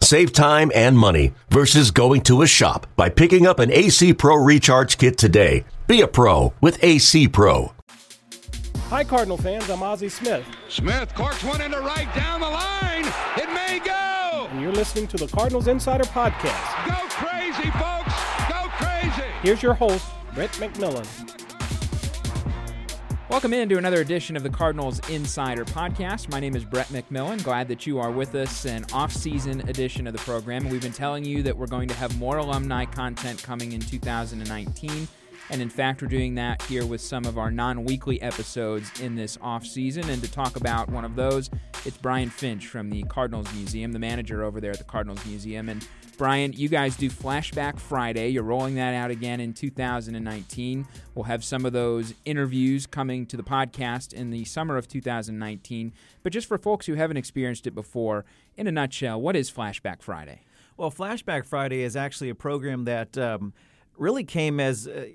Save time and money versus going to a shop by picking up an AC Pro Recharge Kit today. Be a pro with AC Pro. Hi, Cardinal fans. I'm Ozzie Smith. Smith corks one into right down the line. It may go. And you're listening to the Cardinals Insider Podcast. Go crazy, folks. Go crazy. Here's your host, Brett McMillan. Welcome in to another edition of the Cardinals Insider Podcast. My name is Brett McMillan. Glad that you are with us, an off-season edition of the program. We've been telling you that we're going to have more alumni content coming in 2019. And in fact, we're doing that here with some of our non weekly episodes in this off season. And to talk about one of those, it's Brian Finch from the Cardinals Museum, the manager over there at the Cardinals Museum. And Brian, you guys do Flashback Friday. You're rolling that out again in 2019. We'll have some of those interviews coming to the podcast in the summer of 2019. But just for folks who haven't experienced it before, in a nutshell, what is Flashback Friday? Well, Flashback Friday is actually a program that um, really came as. Uh,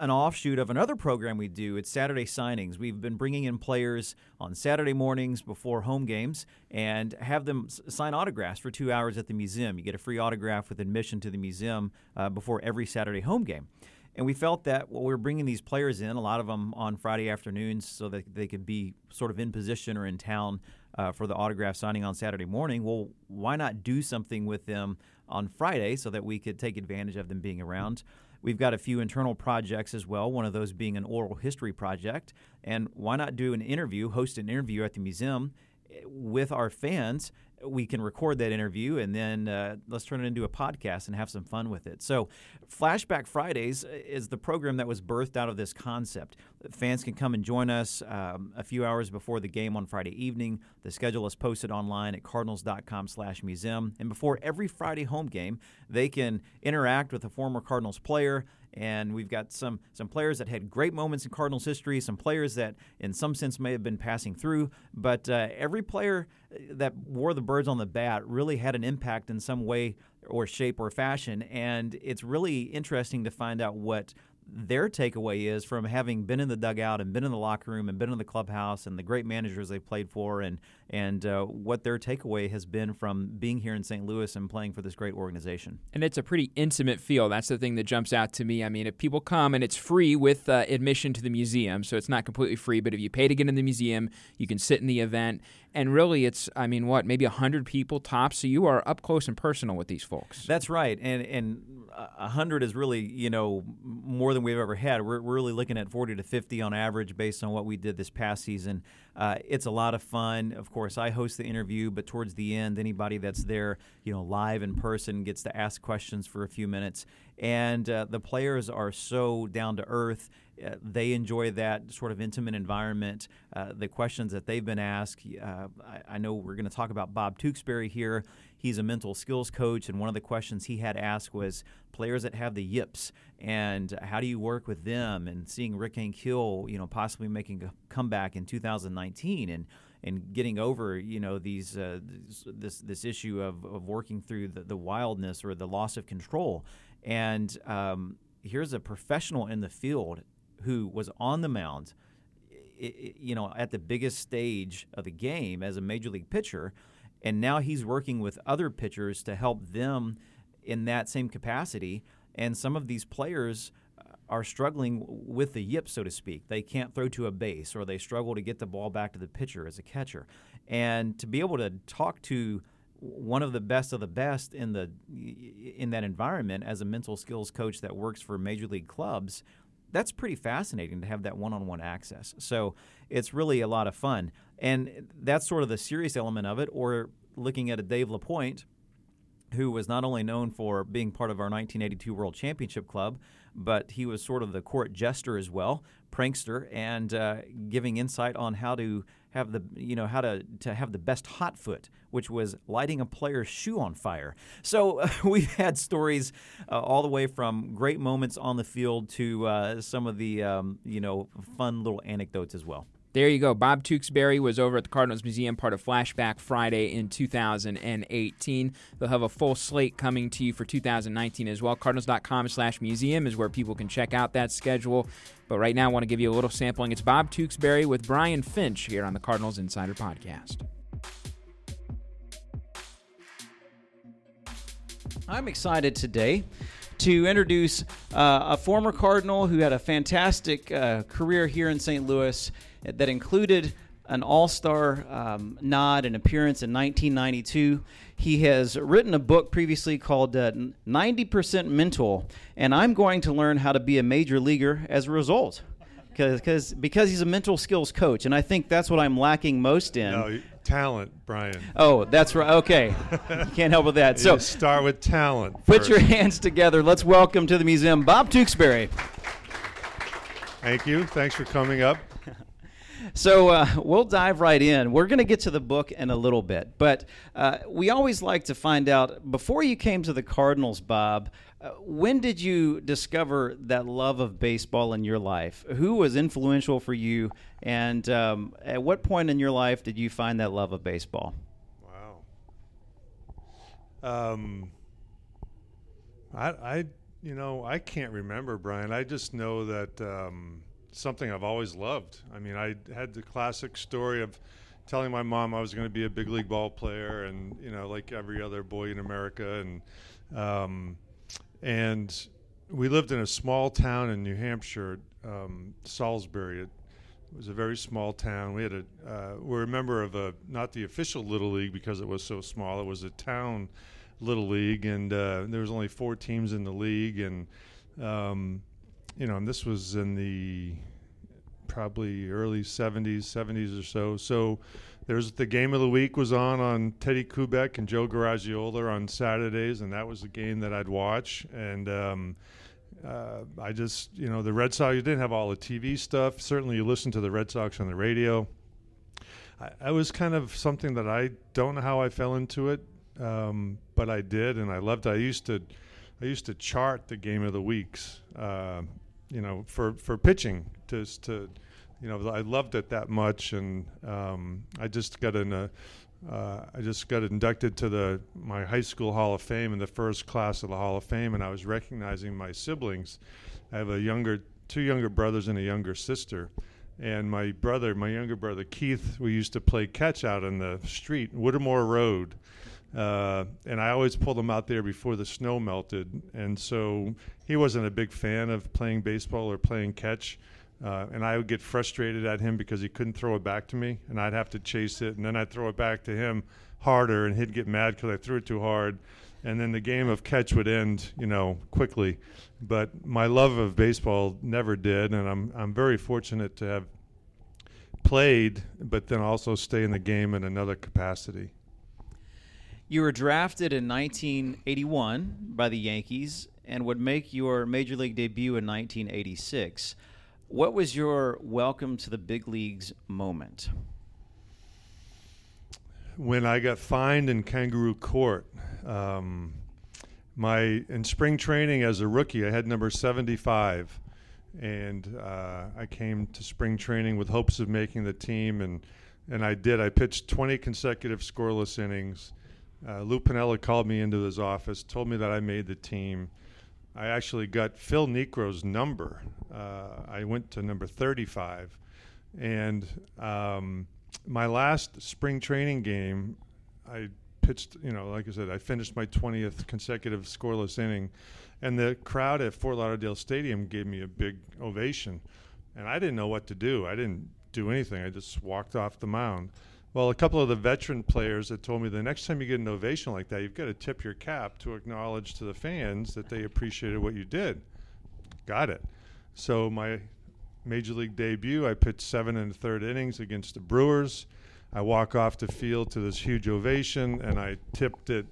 an offshoot of another program we do. It's Saturday signings. We've been bringing in players on Saturday mornings before home games and have them sign autographs for two hours at the museum. You get a free autograph with admission to the museum uh, before every Saturday home game. And we felt that well, we were bringing these players in, a lot of them on Friday afternoons, so that they could be sort of in position or in town uh, for the autograph signing on Saturday morning. Well, why not do something with them on Friday so that we could take advantage of them being around? We've got a few internal projects as well, one of those being an oral history project. And why not do an interview, host an interview at the museum eh, with our fans we can record that interview and then uh, let's turn it into a podcast and have some fun with it. So, Flashback Fridays is the program that was birthed out of this concept. Fans can come and join us um, a few hours before the game on Friday evening. The schedule is posted online at cardinals.com/museum, and before every Friday home game, they can interact with a former Cardinals player and we've got some some players that had great moments in Cardinals history, some players that in some sense may have been passing through, but uh, every player that wore the birds on the bat really had an impact in some way or shape or fashion, and it's really interesting to find out what their takeaway is from having been in the dugout and been in the locker room and been in the clubhouse and the great managers they've played for and and uh, what their takeaway has been from being here in St. Louis and playing for this great organization. And it's a pretty intimate feel. That's the thing that jumps out to me. I mean, if people come and it's free with uh, admission to the museum, so it's not completely free, but if you pay to get in the museum, you can sit in the event. And really, it's, I mean, what, maybe 100 people tops? So you are up close and personal with these folks. That's right. And, and 100 is really, you know, more than we've ever had. We're, we're really looking at 40 to 50 on average based on what we did this past season. Uh, it's a lot of fun. Of course, I host the interview, but towards the end, anybody that's there, you know, live in person gets to ask questions for a few minutes. And uh, the players are so down to earth. Uh, they enjoy that sort of intimate environment. Uh, the questions that they've been asked, uh, I, I, know we're going to talk about Bob Tewksbury here. He's a mental skills coach, and one of the questions he had asked was players that have the yips and how do you work with them? And seeing Rick Ankiel, you know, possibly making a comeback in 2019 and and getting over you know these uh, this this issue of, of working through the, the wildness or the loss of control and um, here's a professional in the field who was on the mound you know at the biggest stage of the game as a major league pitcher and now he's working with other pitchers to help them in that same capacity. And some of these players are struggling with the yip, so to speak. They can't throw to a base, or they struggle to get the ball back to the pitcher as a catcher. And to be able to talk to one of the best of the best in the in that environment as a mental skills coach that works for major league clubs that's pretty fascinating to have that one-on-one access so it's really a lot of fun and that's sort of the serious element of it or looking at a dave lapointe who was not only known for being part of our 1982 World Championship Club, but he was sort of the court jester as well, prankster, and uh, giving insight on how to have the you know how to to have the best hot foot, which was lighting a player's shoe on fire. So uh, we've had stories uh, all the way from great moments on the field to uh, some of the um, you know fun little anecdotes as well. There you go. Bob Tewksbury was over at the Cardinals Museum, part of Flashback Friday in 2018. They'll have a full slate coming to you for 2019 as well. Cardinals.com slash museum is where people can check out that schedule. But right now, I want to give you a little sampling. It's Bob Tewksbury with Brian Finch here on the Cardinals Insider Podcast. I'm excited today to introduce uh, a former Cardinal who had a fantastic uh, career here in St. Louis that included an All Star um, nod and appearance in 1992. He has written a book previously called uh, 90% Mental, and I'm going to learn how to be a major leaguer as a result. Because because he's a mental skills coach, and I think that's what I'm lacking most in. No, talent, Brian. Oh, that's right. Okay, you can't help with that. You so start with talent. Put your hands together. Let's welcome to the museum Bob Tewksbury. Thank you. Thanks for coming up. So uh, we'll dive right in. We're going to get to the book in a little bit, but uh, we always like to find out before you came to the Cardinals, Bob. Uh, when did you discover that love of baseball in your life? Who was influential for you, and um, at what point in your life did you find that love of baseball? Wow. Um, I, I, you know, I can't remember, Brian. I just know that. Um, something I've always loved. I mean, I had the classic story of telling my mom I was going to be a big league ball player, and you know, like every other boy in America, and um, and we lived in a small town in New Hampshire, um, Salisbury. It was a very small town. We had a uh, we're a member of a not the official little league because it was so small. It was a town little league, and uh, there was only four teams in the league, and um, you know, and this was in the probably early 70s, 70s or so. So there's the game of the week was on on Tony Kubek and Joe Garagiola on Saturdays, and that was the game that I'd watch. And um, uh, I just, you know, the Red Sox, you didn't have all the TV stuff. Certainly you listened to the Red Sox on the radio. I, I was kind of something that I don't know how I fell into it, um, but I did, and I loved it. I used to. I used to chart the game of the weeks. Uh, you know, for for pitching, just to, you know, I loved it that much, and um, I just got in a, uh, I just got inducted to the my high school Hall of Fame in the first class of the Hall of Fame, and I was recognizing my siblings. I have a younger, two younger brothers and a younger sister, and my brother, my younger brother Keith, we used to play catch out on the street, Whittemore Road. Uh, and I always pulled him out there before the snow melted. And so he wasn't a big fan of playing baseball or playing catch. Uh, and I would get frustrated at him because he couldn't throw it back to me, and I'd have to chase it, and then I'd throw it back to him harder, and he'd get mad because I threw it too hard, and then the game of catch would end, you know, quickly. But my love of baseball never did, and I'm I'm very fortunate to have played, but then also stay in the game in another capacity. You were drafted in 1981 by the Yankees and would make your major league debut in 1986. What was your welcome to the big leagues moment? When I got fined in Kangaroo Court, um, my in spring training as a rookie, I had number 75, and uh, I came to spring training with hopes of making the team, and and I did. I pitched 20 consecutive scoreless innings. Uh, Lou Piniella called me into his office, told me that I made the team. I actually got Phil Niekro's number. Uh, I went to number 35. And um, my last spring training game, I pitched, you know, like I said, I finished my 20th consecutive scoreless inning. And the crowd at Fort Lauderdale Stadium gave me a big ovation. And I didn't know what to do. I didn't do anything. I just walked off the mound. Well, a couple of the veteran players that told me the next time you get an ovation like that, you've got to tip your cap to acknowledge to the fans that they appreciated what you did. Got it. So my major league debut, I pitched seven and third innings against the Brewers. I walk off the field to this huge ovation, and I tipped it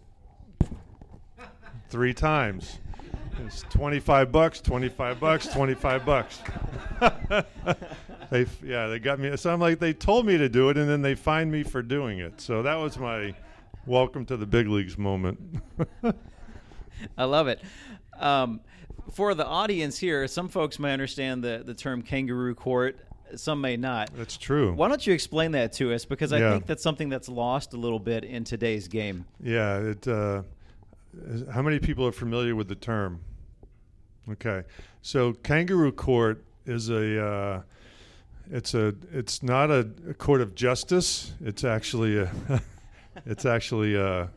three times. It's 25 bucks, 25 bucks, 25 bucks. they, yeah, they got me. So I'm like, they told me to do it, and then they fined me for doing it. So that was my welcome to the big leagues moment. I love it. Um, for the audience here, some folks may understand the, the term kangaroo court. Some may not. That's true. Why don't you explain that to us? Because I Yeah. think that's something that's lost a little bit in today's game. Yeah. It. Uh, is- how many people are familiar with the term? Okay. So kangaroo court is a. Uh, it's a. It's not a, a court of justice. It's actually a. it's actually a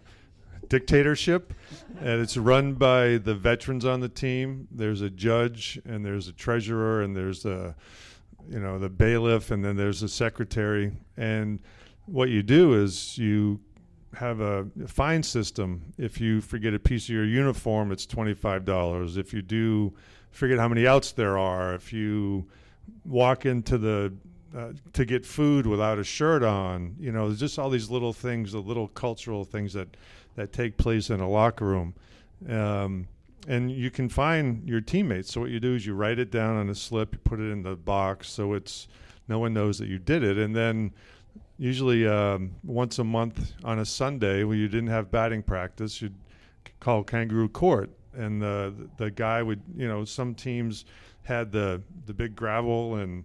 dictatorship, and it's run by the veterans on the team. There's a judge, and there's a treasurer, and there's a, you know, the bailiff, and then there's a secretary. And what you do is you have a fine system. If you forget a piece of your uniform, it's twenty-five dollars. If you do forget how many outs there are, if you walk into the uh, to get food without a shirt on, you know, there's just all these little things, the little cultural things that that take place in a locker room. Um, and you can find your teammates. So what you do is you write it down on a slip, you put it in the box, so it's no one knows that you did it, and then usually um, once a month on a Sunday when you didn't have batting practice, you'd call kangaroo court, and the the guy would, you know, some teams had the the big gravel and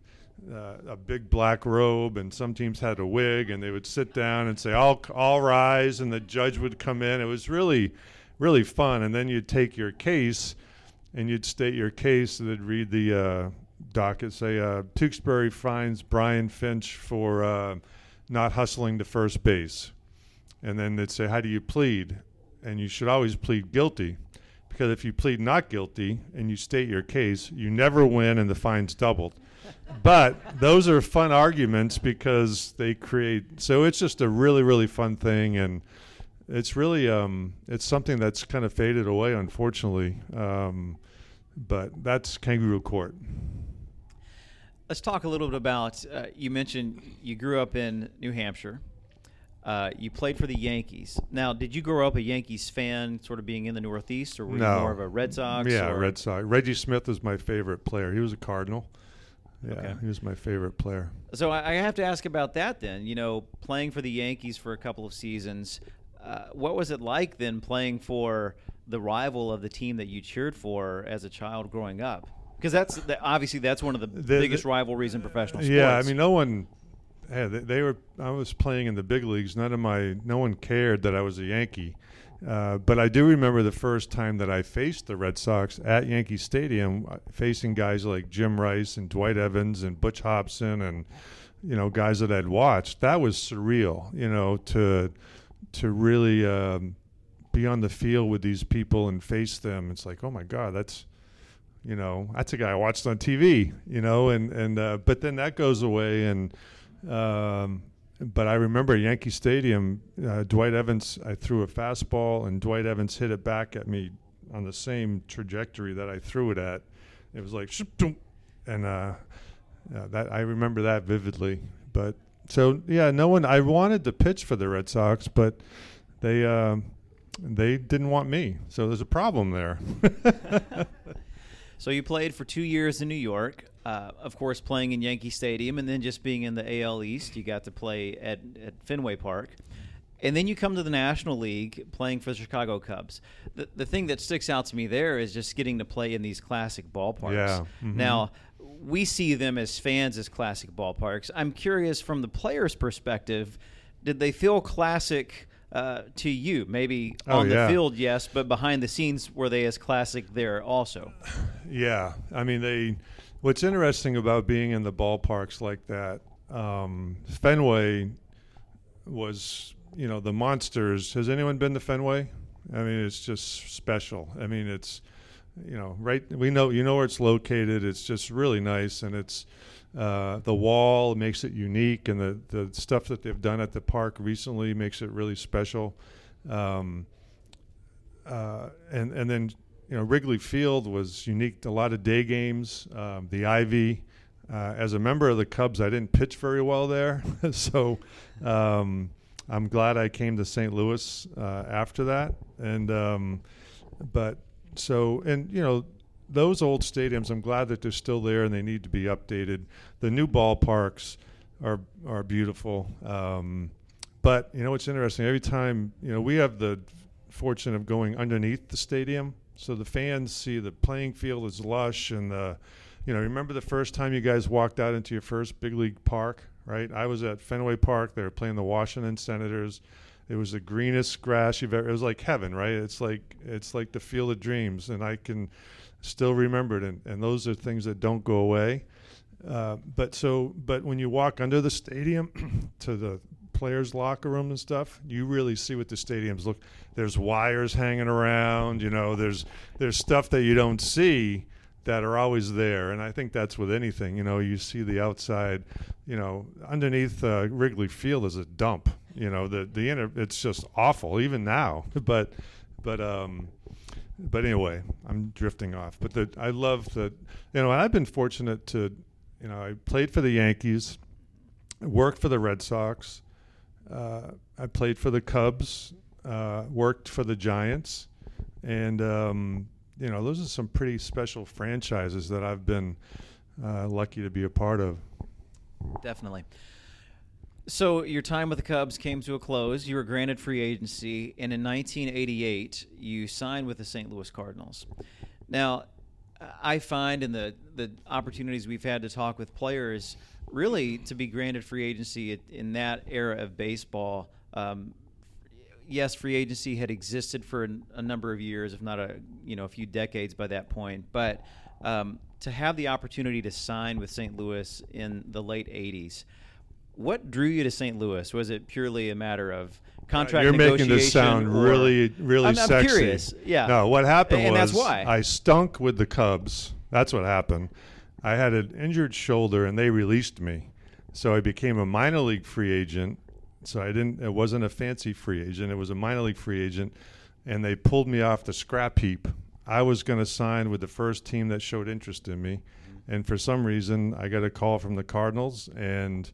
uh, a big black robe, and some teams had a wig, and they would sit down and say, "All all rise," and the judge would come in. It was really really fun, and then you'd take your case and you'd state your case, and they'd read the uh, docket, say uh, Tewksbury finds Brian Finch for uh, not hustling to first base, and then they'd say, "How do you plead?" And you should always plead guilty, because if you plead not guilty and you state your case, you never win, and the fine's doubled. but those are fun arguments because they create. So it's just a really, really fun thing, and it's really um, it's something that's kind of faded away, unfortunately. Um, but that's kangaroo court. Let's talk a little bit about. Uh, you mentioned you grew up in New Hampshire. Uh, you played for the Yankees. Now, did you grow up a Yankees fan, sort of being in the Northeast, or were No. you more of a Red Sox? yeah, or- Red Sox. Reggie Smith was my favorite player. He was a Cardinal. Yeah, Okay. he was my favorite player. So I, I have to ask about that then. You know, playing for the Yankees for a couple of seasons, uh, what was it like then playing for the rival of the team that you cheered for as a child growing up? Because that's that, obviously that's one of the, The- biggest the- rivalries in professional sports. Yeah, I mean, no one. Yeah, they, they were. I was playing in the big leagues. None of my. No one cared that I was a Yankee. Uh, but I do remember the first time that I faced the Red Sox at Yankee Stadium, uh, facing guys like Jim Rice and Dwight Evans and Butch Hobson and you know guys that I'd watched. That was surreal. You know to to really um, be on the field with these people and face them. It's like, oh my God, that's you know that's a guy I watched on TV. You know, and and uh, but then that goes away and. Um, but I remember Yankee Stadium, uh, Dwight Evans. I threw a fastball, and Dwight Evans hit it back at me on the same trajectory that I threw it at. It was like, and uh, that I remember that vividly. But so yeah, no one. I wanted to pitch for the Red Sox, but they um they didn't want me. So there's a problem there. So you played for two years in New York, uh, of course, playing in Yankee Stadium, and then just being in the AL East. You got to play at, at Fenway Park. And then you come to the National League playing for the Chicago Cubs. The, the thing that sticks out to me there is just getting to play in these classic ballparks. Yeah, mhm. Now, we see them as fans as classic ballparks. I'm curious from the player's perspective, did they feel classic uh, to you? Maybe Oh, on yeah. the field, yes, but behind the scenes, were they as classic there also? Yeah, I mean they. What's interesting about being in the ballparks like that, um, Fenway was, you know, the monsters. Has anyone been to Fenway? I mean, it's just special. I mean, it's, you know, right. We know you know where it's located. It's just really nice, and it's uh, the wall makes it unique, and the the stuff that they've done at the park recently makes it really special. Um, uh, and and then you know Wrigley Field was unique. To a lot of day games. Um, the Ivy. Uh, as a member of the Cubs, I didn't pitch very well there, so um, I'm glad I came to St. Louis uh, after that. And um, but So, and you know, those old stadiums, I'm glad that they're still there and they need to be updated. The new ballparks are are beautiful. Um, but you know what's interesting? Every time you know we have the fortune of going underneath the stadium, so the fans see the playing field is lush and the you know remember the first time you guys walked out into your first big league park, right? I was at Fenway Park. They were playing the Washington Senators. It was the greenest grass you've ever. It was like heaven, right? It's like it's like the field of dreams, and I can still remember it. And, and those are things that don't go away. Uh, but so, but when you walk under the stadium to the players' locker room and stuff, you really see what the stadiums look. There's wires hanging around. You know, there's there's stuff that you don't see that are always there, and I think that's with anything. You know, you see the outside. You know, underneath uh, Wrigley Field is a dump. You know, the the inner it's just awful even now. But but um, but anyway, I'm drifting off. But the I love the you know, I've been fortunate to you know I played for the Yankees, worked for the Red Sox, uh, I played for the Cubs, uh, worked for the Giants, and um, you know those are some pretty special franchises that I've been uh, lucky to be a part of. Definitely. So your time with the Cubs came to a close. You were granted free agency, and in 1988, you signed with the St. Louis Cardinals. Now, I find in the the opportunities we've had to talk with players, really to be granted free agency in that era of baseball. Um, yes, free agency had existed for a number of years, if not a you know a few decades by that point. But um, to have the opportunity to sign with St. Louis in the late '80s, what drew you to St. Louis? Was it purely a matter of contract You're making this sound or- really, really I'm, I'm sexy. curious. Yeah. No, what happened And was that's why. I stunk with the Cubs. That's what happened. I had an injured shoulder, and they released me, so I became a minor league free agent. So I didn't. It wasn't a fancy free agent. It was a minor league free agent, and they pulled me off the scrap heap. I was going to sign with the first team that showed interest in me, and for some reason, I got a call from the Cardinals, and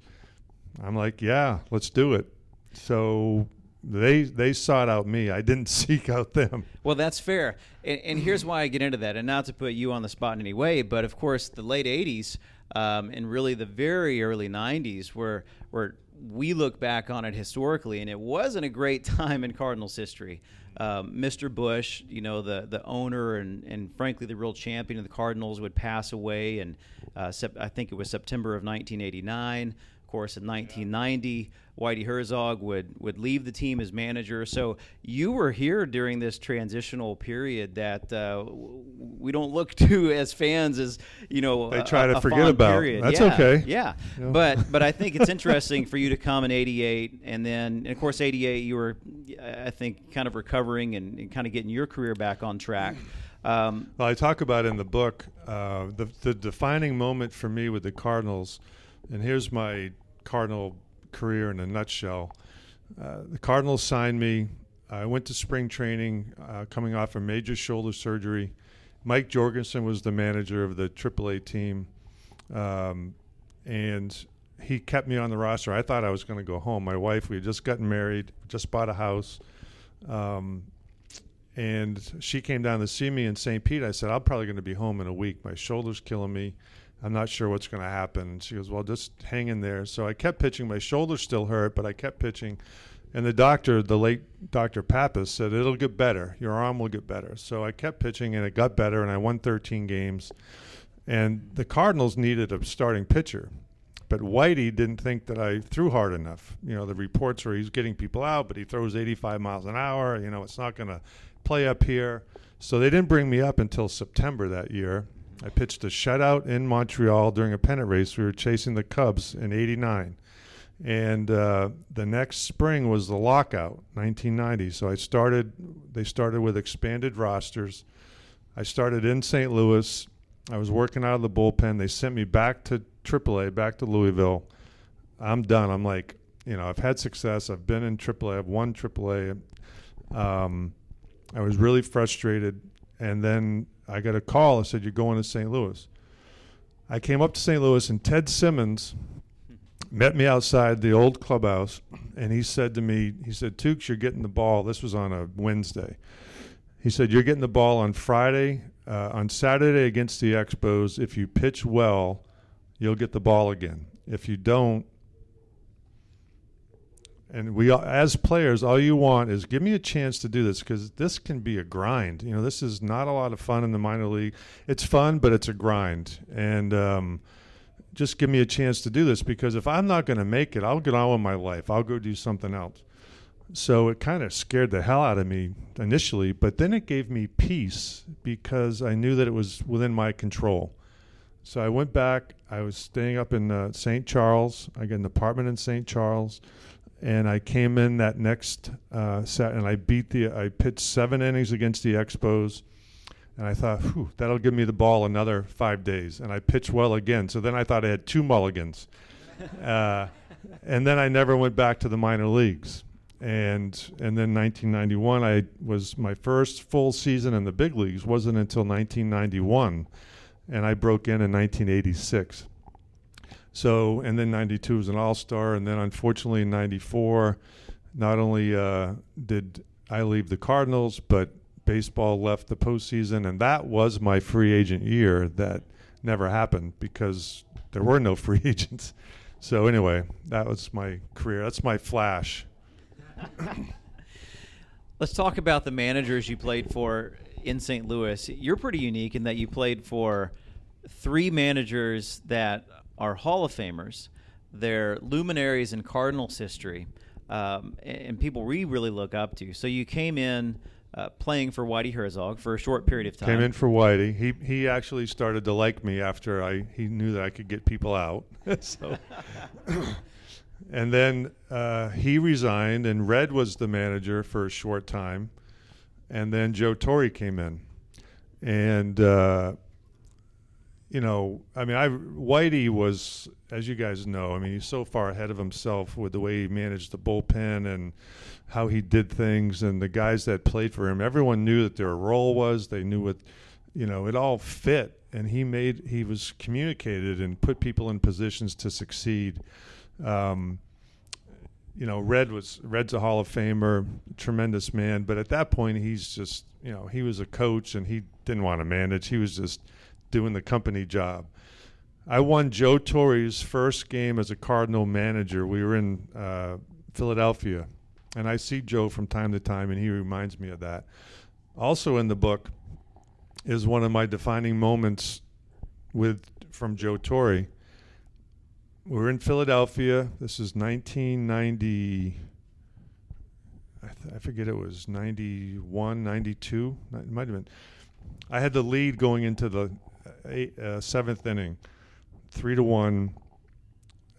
I'm like, yeah, let's do it. So they they sought out me. I didn't seek out them. Well, that's fair. And, and here's why I get into that. And not to put you on the spot in any way, but of course, the late 80s um, and really the very early 90s were, were we look back on it historically, and it wasn't a great time in Cardinals history. Um, Mr. Busch, you know, the, the owner and, and frankly the real champion of the Cardinals, would pass away, and uh, sep- I think it was September of 1989 Of course, in 1990, Whitey Herzog would would leave the team as manager. So you were here during this transitional period that uh, we don't look to as fans as you know. They a- try to a forget about. Period. That's Yeah, okay. Yeah, Yeah. but but I think it's interesting for you to come in '88, and then and of course '88 you were, I think, kind of recovering and, and kind of getting your career back on track. Um, Well, I talk about in the book uh, the the defining moment for me with the Cardinals, and here's my Cardinal career in a nutshell. Uh, the Cardinals signed me. I went to spring training, uh, coming off a major shoulder surgery. Mike Jorgensen was the manager of the AAA team, um, and he kept me on the roster. I thought I was going to go home. My wife, we had just gotten married, just bought a house. Um, and she came down to see me in St. Pete. I said, I'm probably going to be home in a week. My shoulder's killing me. I'm not sure what's going to happen. She goes, Well, just hang in there. So I kept pitching. My shoulder still hurt, but I kept pitching. And the doctor, the late Dr. Pappas, said, It'll get better. Your arm will get better. So I kept pitching, and it got better, and I won 13 games. And the Cardinals needed a starting pitcher. But Whitey didn't think that I threw hard enough. You know, the reports were he's getting people out, but he throws 85 miles an hour. You know, it's not going to play up here. So they didn't bring me up until September that year. I pitched a shutout in Montreal during a pennant race. We were chasing the Cubs in '89, and uh, the next spring was the lockout, 1990. So I started. They started with expanded rosters. I started in St. Louis. I was working out of the bullpen. They sent me back to AAA, back to Louisville. I'm done. I'm like, you know, I've had success. I've been in AAA. I've won AAA. Um, I was really frustrated, and then I got a call. I said, "You're going to St. Louis." I came up to St. Louis, and Ted Simmons met me outside the old clubhouse, and he said to me, "He said, Tukes, you're getting the ball." This was on a Wednesday. He said, You're getting the ball on Friday, uh, on Saturday against the Expos. If you pitch well, you'll get the ball again. If you don't, and we as players all you want is give me a chance to do this because this can be a grind. You know this is not a lot of fun in the minor league. It's fun but it's a grind. And um, just give me a chance to do this because if i'm not going to make it i'll get on with my life. I'll go do something else. So it kind of scared the hell out of me initially but then it gave me peace because i knew that it was within my control. So i went back. I was staying up in uh, st charles. I got an apartment in st charles and I came in that next uh, set and I beat the I pitched seven innings against the Expos, and I thought, Whew, that'll give me the ball another five days, and I pitched well again. So then I thought I had two mulligans, uh, and then I never went back to the minor leagues. And and then 1991, I was my first full season in the big leagues wasn't until 1991, and I broke in in 1986. So, and then 92 was an all star. And then unfortunately in 94, not only uh, did I leave the Cardinals, but baseball left the postseason. And that was my free agent year that never happened because there were no free agents. So, anyway, that was my career. That's my flash. Let's talk about the managers you played for in St. Louis. You're pretty unique in that you played for three managers that are Hall of Famers. They're luminaries in Cardinals history, um, and people we really look up to. So you came in uh, playing for Whitey Herzog for a short period of time. Came in for Whitey. He he actually started to like me after I he knew that I could get people out. so, and then uh, he resigned, and Red was the manager for a short time, and then Joe Torre came in, and. Uh, you know, I mean, I Whitey was, as you guys know, I mean, he's so far ahead of himself with the way he managed the bullpen and how he did things, and the guys that played for him. Everyone knew that their role was. They knew what, you know, it all fit, and he made he was communicated and put people in positions to succeed. Um, you know, Red was Red's a Hall of Famer, tremendous man, but at that point, he's just, you know, he was a coach and he didn't want to manage. He was just doing the company job. I won Joe Torre's first game as a Cardinal manager. We were in uh, Philadelphia, and I see Joe from time to time, and he reminds me of that. Also in the book is one of my defining moments with from Joe Torre. We were in Philadelphia. This is 1990. I, th- I forget it was 91, 92. It might have been. I had the lead going into the eight, uh, seventh inning, three to one.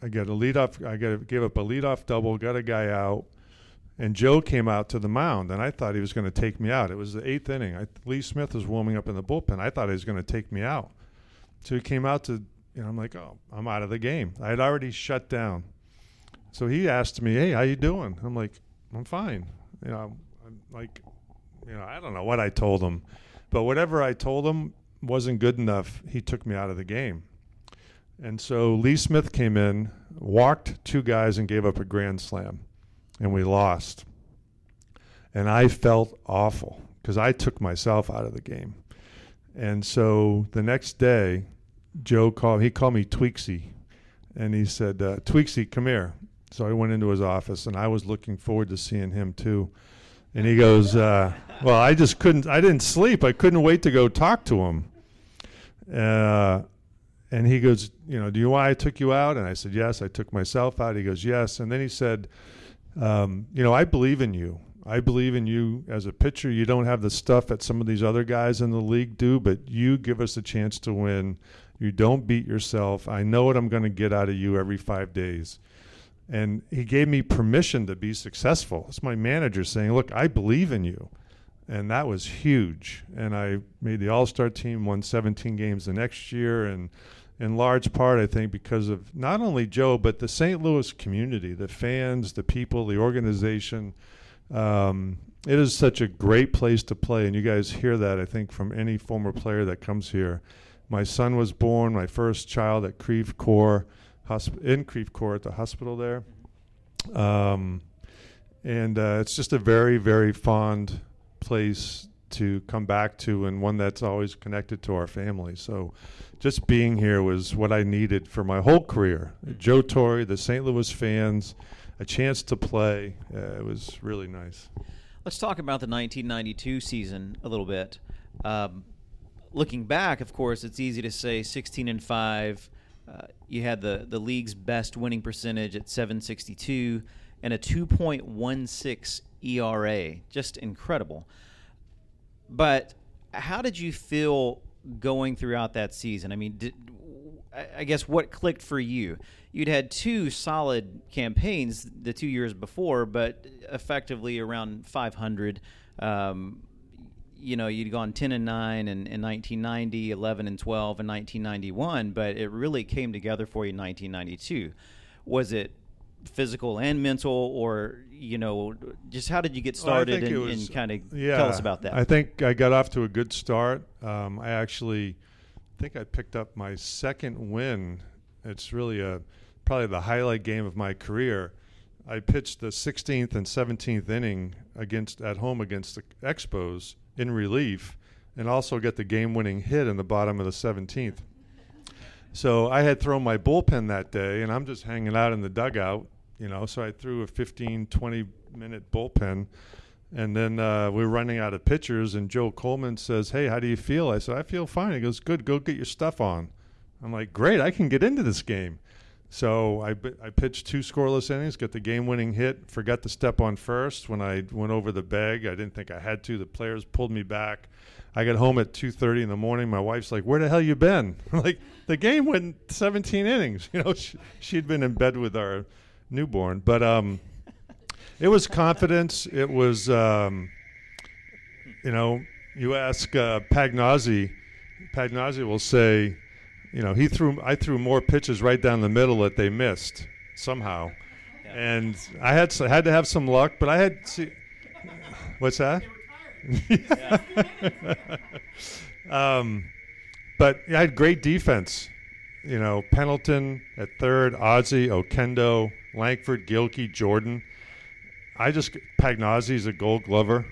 I got a lead off. I got gave up a lead off double, got a guy out, and Joe came out to the mound, and I thought he was going to take me out. It was the eighth inning. I, Lee Smith was warming up in the bullpen. I thought he was going to take me out. So he came out to, you know, I'm like, oh, I'm out of the game. I had already shut down. So he asked me, hey, how you doing? I'm like, I'm fine. You know, I'm like, you know, I don't know what I told him, but whatever I told him, wasn't good enough, he took me out of the game. And so Lee Smith came in, walked two guys, and gave up a grand slam, and we lost. And I felt awful because I took myself out of the game. And so the next day, Joe called. He called me Tweaksy, and he said, uh, "Tweaksy, come here." So I went into his office, and I was looking forward to seeing him too. And he goes, uh, "Well, I just couldn't. I didn't sleep. I couldn't wait to go talk to him." Uh, and he goes, you know, do you know why I took you out? And I said, yes, I took myself out. He goes, yes. And then he said, um, you know, I believe in you. I believe in you as a pitcher. You don't have the stuff that some of these other guys in the league do, but you give us a chance to win. You don't beat yourself. I know what I'm going to get out of you every five days. And he gave me permission to be successful. It's my manager saying, look, I believe in you and that was huge. And I made the All Star team, won 17 games the next year, and in large part, I think, because of not only Joe, but the St. Louis community, the fans, the people, the organization. Um, it is such a great place to play, and you guys hear that, I think, from any former player that comes here. My son was born, my first child at Creve Coeur, hosp- in Creve Coeur at the hospital there. Um, and uh, it's just a very, very fond place to come back to and one that's always connected to our family. So just being here was what I needed for my whole career. Joe Torre, the St. Louis fans, a chance to play. Uh, it was really nice. Let's talk about the 1992 season a little bit. Um, looking back, of course, it's easy to say 16 and 5. Uh, you had the, the league's best winning percentage at 762 and a 2.16 ERA. Just incredible. But how did you feel going throughout that season? I mean, did, I guess what clicked for you? You'd had two solid campaigns the two years before, but effectively around 500. Um, you know, you'd gone 10 and 9 in, in 1990, 11 and 12 in 1991, but it really came together for you in 1992. Was it physical and mental, or you know, just how did you get started well, and, and kind of yeah, tell us about that? I think I got off to a good start. Um, I actually think I picked up my second win. It's really a probably the highlight game of my career. I pitched the 16th and 17th inning against at home against the Expos in relief, and also get the game-winning hit in the bottom of the 17th. So I had thrown my bullpen that day, and I'm just hanging out in the dugout, you know. So I threw a 15, 20 minute bullpen, and then uh, we are running out of pitchers. And Joe Coleman says, "Hey, how do you feel?" I said, "I feel fine." He goes, "Good, go get your stuff on." I'm like, "Great, I can get into this game." So I, I pitched two scoreless innings, got the game-winning hit. Forgot to step on first when I went over the bag. I didn't think I had to. The players pulled me back. I got home at 2:30 in the morning. My wife's like, "Where the hell you been?" like the game went 17 innings. You know, she, she'd been in bed with our newborn, but um, it was confidence. It was, um, you know, you ask uh, Pagnozzi. Pagnozzi will say, you know, he threw. I threw more pitches right down the middle that they missed somehow, yeah. and I had had to have some luck. But I had. See, what's that? um, but I had great defense. You know, Pendleton at third, Ozzie, Oquendo, Lankford, Gilkey, Jordan. I just Pagnozzi's a Gold Glover.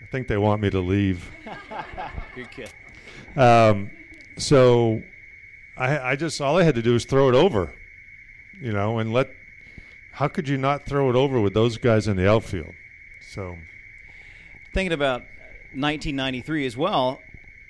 I think they want me to leave. You're good. Um, so I, I just all I had to do was throw it over, you know, and let. How could you not throw it over with those guys in the outfield? So, thinking about 1993 as well,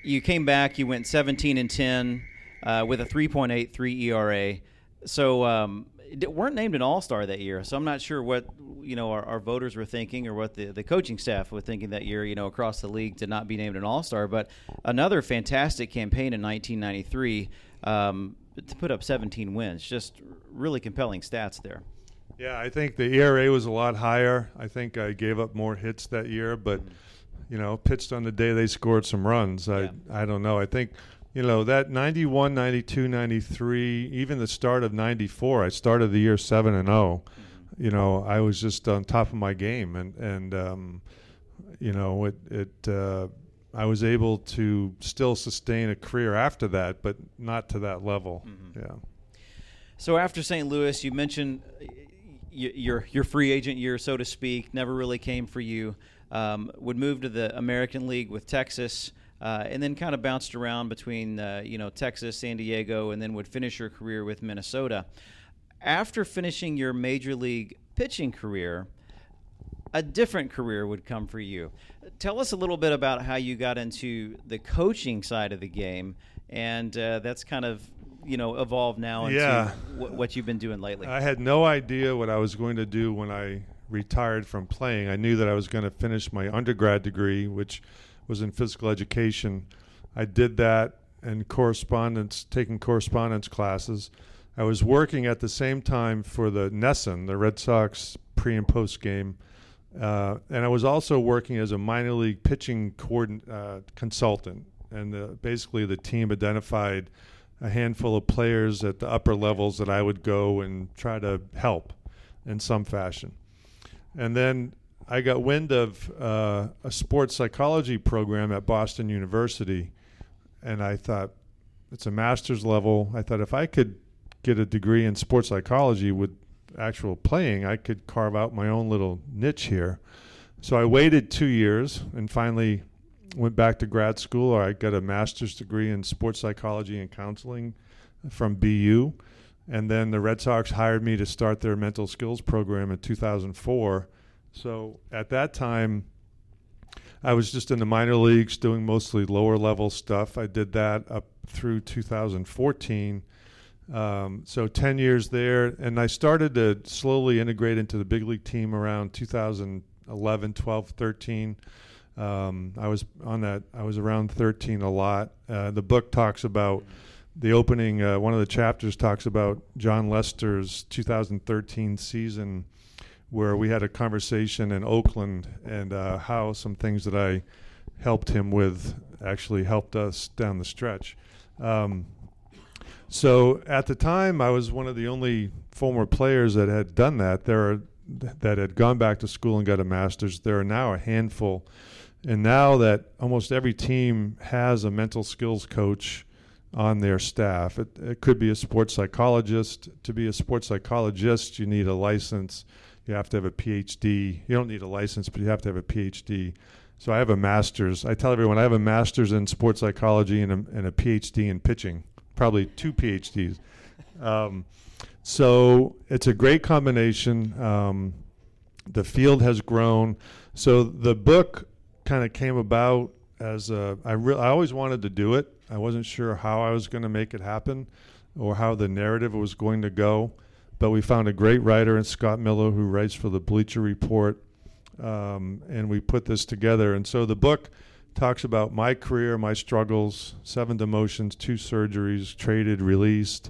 you came back. You went 17 and 10 uh, with a 3.83 ERA. So um, weren't named an All Star that year. So I'm not sure what you know our, our, voters were thinking or what the, the coaching staff were thinking that year. You know, across the league to not be named an All Star, but another fantastic campaign in 1993 um, to put up 17 wins. Just really compelling stats there. Yeah, I think the ERA was a lot higher. I think I gave up more hits that year, but you know, pitched on the day they scored some runs. I yeah. I don't know. I think you know that 91 92 93 even the start of 94 i started the year 7 and 0 mm-hmm. you know i was just on top of my game and and um, you know it it uh, i was able to still sustain a career after that but not to that level mm-hmm. yeah so after st louis you mentioned uh, your your free agent year so to speak never really came for you um, would move to the american league with texas uh, and then kind of bounced around between uh, you know Texas, San Diego, and then would finish your career with Minnesota. After finishing your major league pitching career, a different career would come for you. Tell us a little bit about how you got into the coaching side of the game, and uh, that's kind of you know evolved now into yeah. w- what you've been doing lately. I had no idea what I was going to do when I retired from playing. I knew that I was going to finish my undergrad degree, which was in physical education. I did that and correspondence, taking correspondence classes. I was working at the same time for the NESN, the Red Sox pre and post game, uh, and I was also working as a minor league pitching coordin- uh, consultant. And the, basically, the team identified a handful of players at the upper levels that I would go and try to help in some fashion. And then I got wind of uh, a sports psychology program at Boston University, and I thought it's a master's level. I thought if I could get a degree in sports psychology with actual playing, I could carve out my own little niche here. so I waited two years and finally went back to grad school. I got a master's degree in sports psychology and counseling from BU. And then the Red Sox hired me to start their mental skills program in 2004. So at that time, I was just in the minor leagues doing mostly lower level stuff. I did that up through 2014. Um, so 10 years there. And I started to slowly integrate into the big league team around 2011, 12, 13. Um, I was on that. I was around 13 a lot. Uh, the book talks about the opening. Uh, one of the chapters talks about Jon Lester's 2013 season, where we had a conversation in Oakland and uh, how some things that I helped him with actually helped us down the stretch. Um, so at the time, I was one of the only former players that had done that. There are that had gone back to school and got a master's. There are now a handful and now that almost every team has a mental skills coach on their staff, it, it could be a sports psychologist. To be a sports psychologist, you need a license. You have to have a PhD. You don't need a license, but you have to have a PhD. So I have a master's. I tell everyone I have a master's in sports psychology and a, and a PhD in pitching, probably two PhDs. Um, so it's a great combination. Um, the field has grown. So the book kind of came about as a, I, re- I always wanted to do it. I wasn't sure how I was going to make it happen or how the narrative was going to go. But we found a great writer in Scott Miller who writes for the Bleacher Report. Um, and we put this together. And so the book talks about my career, my struggles, seven demotions, two surgeries, traded, released,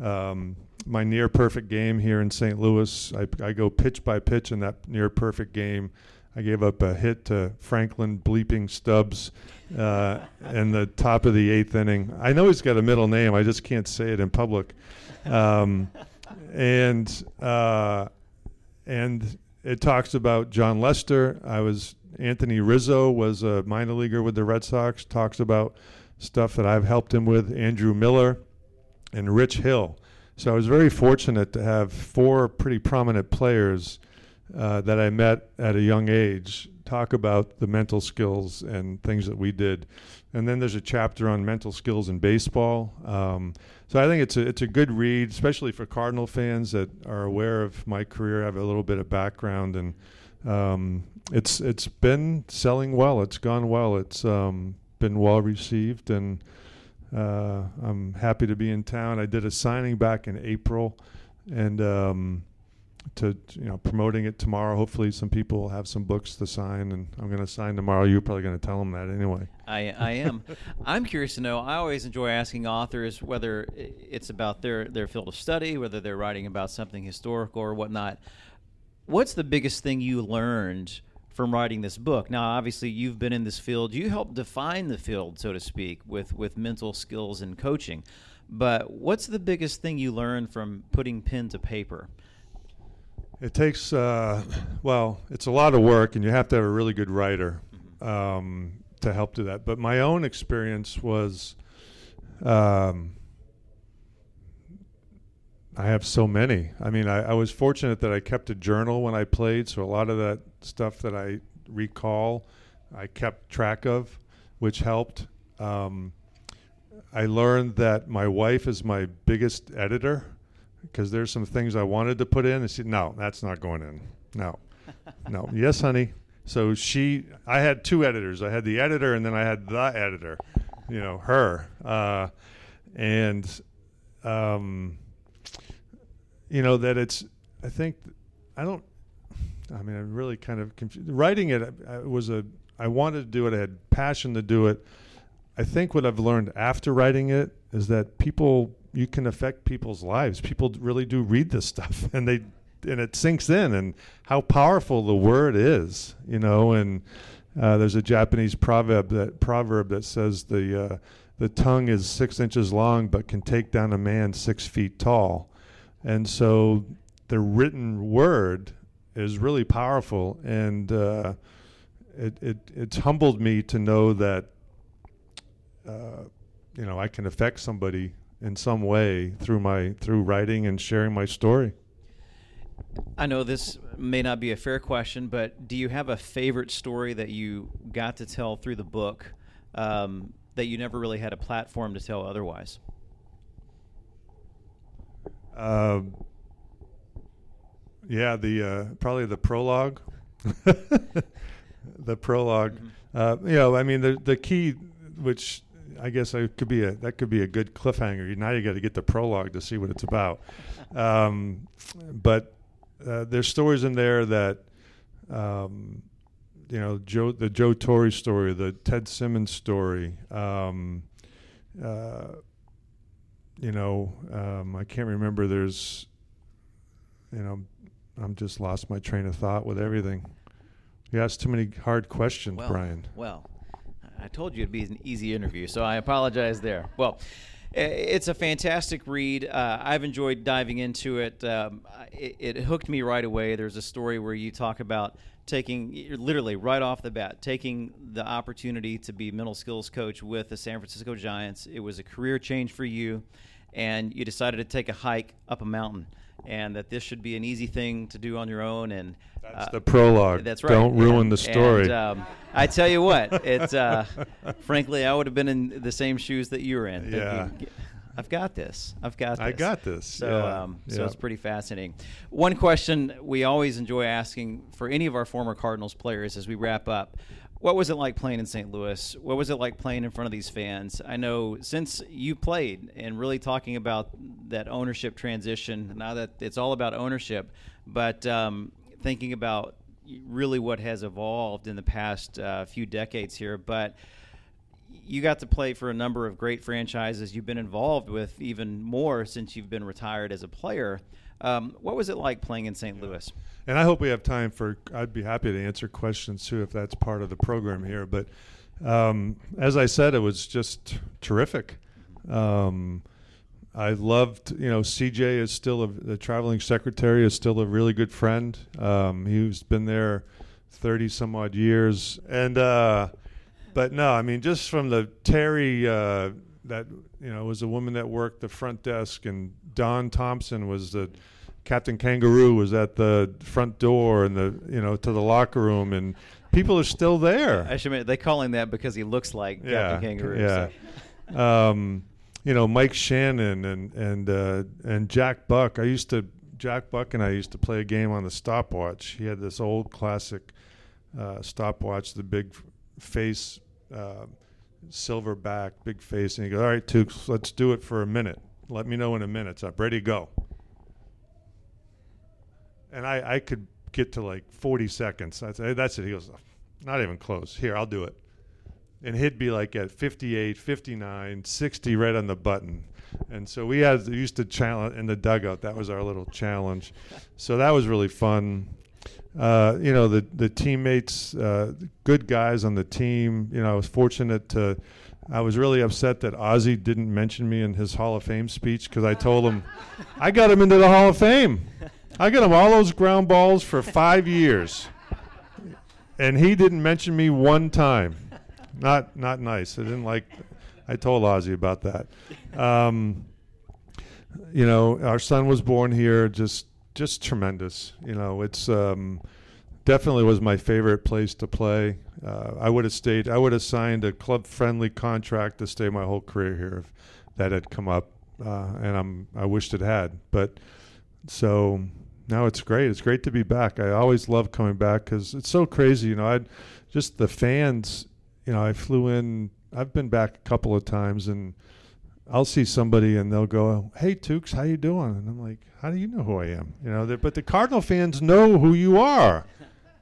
um, my near perfect game here in St. Louis. I, I go pitch by pitch in that near perfect game. I gave up a hit to Franklin Bleeping Stubbs uh, in the top of the eighth inning. I know he's got a middle name. I just can't say it in public. Um, and uh, and it talks about Jon Lester. I was Anthony Rizzo was a minor leaguer with the Red Sox. Talks about stuff that I've helped him with. Andrew Miller and Rich Hill. So I was very fortunate to have four pretty prominent players uh, that I met at a young age talk about the mental skills and things that we did. And then there's a chapter on mental skills in baseball. Um, so I think it's a it's a good read, especially for Cardinal fans that are aware of my career, have a little bit of background, and um, it's it's been selling well. It's gone well. It's um, been well received, and uh, I'm happy to be in town. I did a signing back in April, and um, to you know promoting it tomorrow. Hopefully, some people will have some books to sign, and I'm going to sign tomorrow. You're probably going to tell them that anyway. I, I am. I'm curious to know. I always enjoy asking authors whether it's about their their field of study, whether they're writing about something historical or whatnot. What's the biggest thing you learned from writing this book? Now, obviously, you've been in this field. You helped define the field, so to speak, with with mental skills and coaching. But what's the biggest thing you learned from putting pen to paper? It takes, uh, well, it's a lot of work, and you have to have a really good writer um, to help do that. But my own experience was, um, I have so many. I mean, I, I, was fortunate that I kept a journal when I played, so a lot of that stuff that I recall, I kept track of, which helped. Um, I learned that my wife is my biggest editor because there's some things I wanted to put in. And she, no, that's not going in. No, no. Yes, honey. So she, I had two editors. I had the editor, and then I had the editor. You know, her, uh, and um, you know that it's. I think I don't. I mean, I'm really kind of confused. Writing it I, was a. I wanted to do it. I had passion to do it. I think what I've learned after writing it is that people you can affect people's lives. People really do read this stuff, and they and it sinks in, and how powerful the word is, you know. And uh, there's a Japanese proverb that proverb that says the uh, the tongue is six inches long, but can take down a man six feet tall. And so the written word is really powerful, and uh, it, it it's humbled me to know that uh, you know I can affect somebody in some way through my through writing and sharing my story. I know this may not be a fair question, but do you have a favorite story that you got to tell through the book um, that you never really had a platform to tell otherwise? Um, yeah, the uh, probably the prologue. the prolog Mm-hmm. Uh, you know, I mean, the the key, which I guess I could be a that could be a good cliffhanger. Now you got to get the prologue to see what it's about. Um, but uh, there's stories in there that, um, you know, Joe the Joe Torre story, the Ted Simmons story. Um, uh, you know, um, I can't remember. There's, you know, I'm just lost my train of thought with everything. You asked too many hard questions, Well, Brian. Well, I told you it'd be an easy interview, so I apologize there. Well, it's a fantastic read. Uh, I've enjoyed diving into it. Um, it. It hooked me right away. There's a story where you talk about taking, literally right off the bat, taking the opportunity to be mental skills coach with the San Francisco Giants. It was a career change for you, and you decided to take a hike up a mountain. And that this should be an easy thing to do on your own, and That's uh, the prologue. That's right. Don't ruin And- the story. and, um, I tell you what, it's uh, frankly, I would have been in the same shoes that you were in. Yeah. thinking, I've got this. I've got this. I got this. So, Yeah. um, so Yeah. it's pretty fascinating. One question we always enjoy asking for any of our former Cardinals players as we wrap up. What was it like playing in St. Louis? What was it like playing in front of these fans? I know since you played and really talking about that ownership transition, now that it's all about ownership, but um, thinking about really what has evolved in the past uh, few decades here. But you got to play for a number of great franchises. You've been involved with even more since you've been retired as a player. Um, what was it like playing in St. Louis? And I hope we have time for. I'd be happy to answer questions too if that's part of the program here. But um, as I said, it was just terrific. Um, I loved, you know, CJ is still a, the traveling secretary is still a really good friend. Um, he's been there thirty some odd years, and uh, but no, I mean, just from the Terry uh, that you know was a woman that worked the front desk, and Don Thompson was the Captain Kangaroo was at the front door and the you know to the locker room, and people are still there. I should admit, they call him that because he looks like Captain Kangaroo. Yeah. so. um, you know, Mike Shannon and and uh, and Jack Buck. I used to Jack Buck and I used to play a game on the stopwatch. He had this old classic uh, stopwatch, the big face, uh, silver back, big face, and he goes, "All right, Tukes, let's do it for a minute. Let me know in a minute. It's up. Ready, go." And I, I could get to like 40 seconds. I'd say, that's it. He goes, not even close. Here, I'll do it and he'd be like at 58, 59, 60 right on the button. And so we had used to challenge in the dugout. That was our little challenge. So that was really fun. Uh, you know the the teammates, uh, good guys on the team. You know I was fortunate to. I was really upset that Ozzie didn't mention me in his Hall of Fame speech because I told him I got him into the Hall of Fame. I got him all those ground balls for five years, and he didn't mention me one time not not nice. I didn't like. I told Ozzie about that. Um, you know, our son was born here. Just just tremendous. You know, it's um, definitely was my favorite place to play. Uh, I would have stayed. I would have signed a club friendly contract to stay my whole career here if that had come up. Uh, and I'm I wished it had. But so now it's great. It's great to be back. I always love coming back because it's so crazy. You know, I just the fans you know, I flew in. I've been back a couple of times, and I'll see somebody, and they'll go, "Hey, Tukes, how you doing?" And I'm like, "How do you know who I am?" You know, but the Cardinal fans know who you are.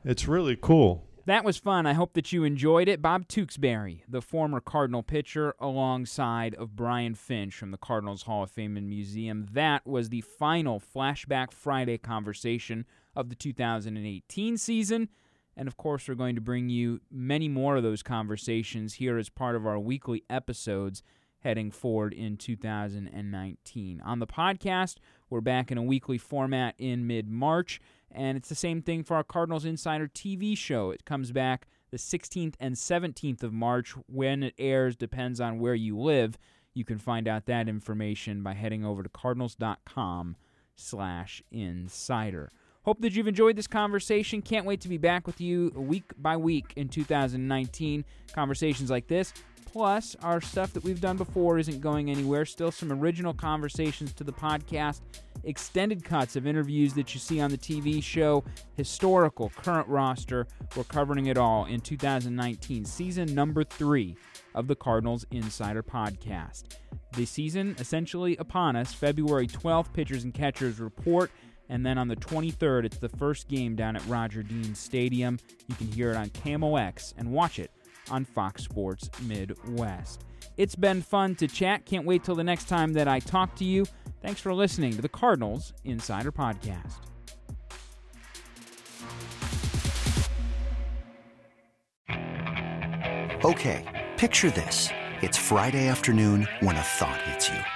It's really cool. That was fun. I hope that you enjoyed it. Bob Tewksbury, the former Cardinal pitcher, alongside of Brian Finch from the Cardinals Hall of Fame and Museum. That was the final Flashback Friday conversation of the 2018 season. And of course, we're going to bring you many more of those conversations here as part of our weekly episodes heading forward in 2019. On the podcast, we're back in a weekly format in mid March, and it's the same thing for our Cardinals Insider TV show. It comes back the 16th and 17th of March. When it airs depends on where you live. You can find out that information by heading over to cardinals.com slash insider. Hope that you've enjoyed this conversation. Can't wait to be back with you week by week in 2019. Conversations like this, plus our stuff that we've done before, isn't going anywhere. Still some original conversations to the podcast, extended cuts of interviews that you see on the TV show, historical, current roster. We're covering it all in 2019, season number three of the Cardinals Insider Podcast. The season essentially upon us. February 12th, pitchers and catchers report. And then on the 23rd, it's the first game down at Roger Dean Stadium. You can hear it on KMOX and watch it on Fox Sports Midwest. It's been fun to chat. Can't wait till the next time that I talk to you. Thanks for listening to the Cardinals Insider Podcast. Okay, picture this. It's Friday afternoon when a thought hits you.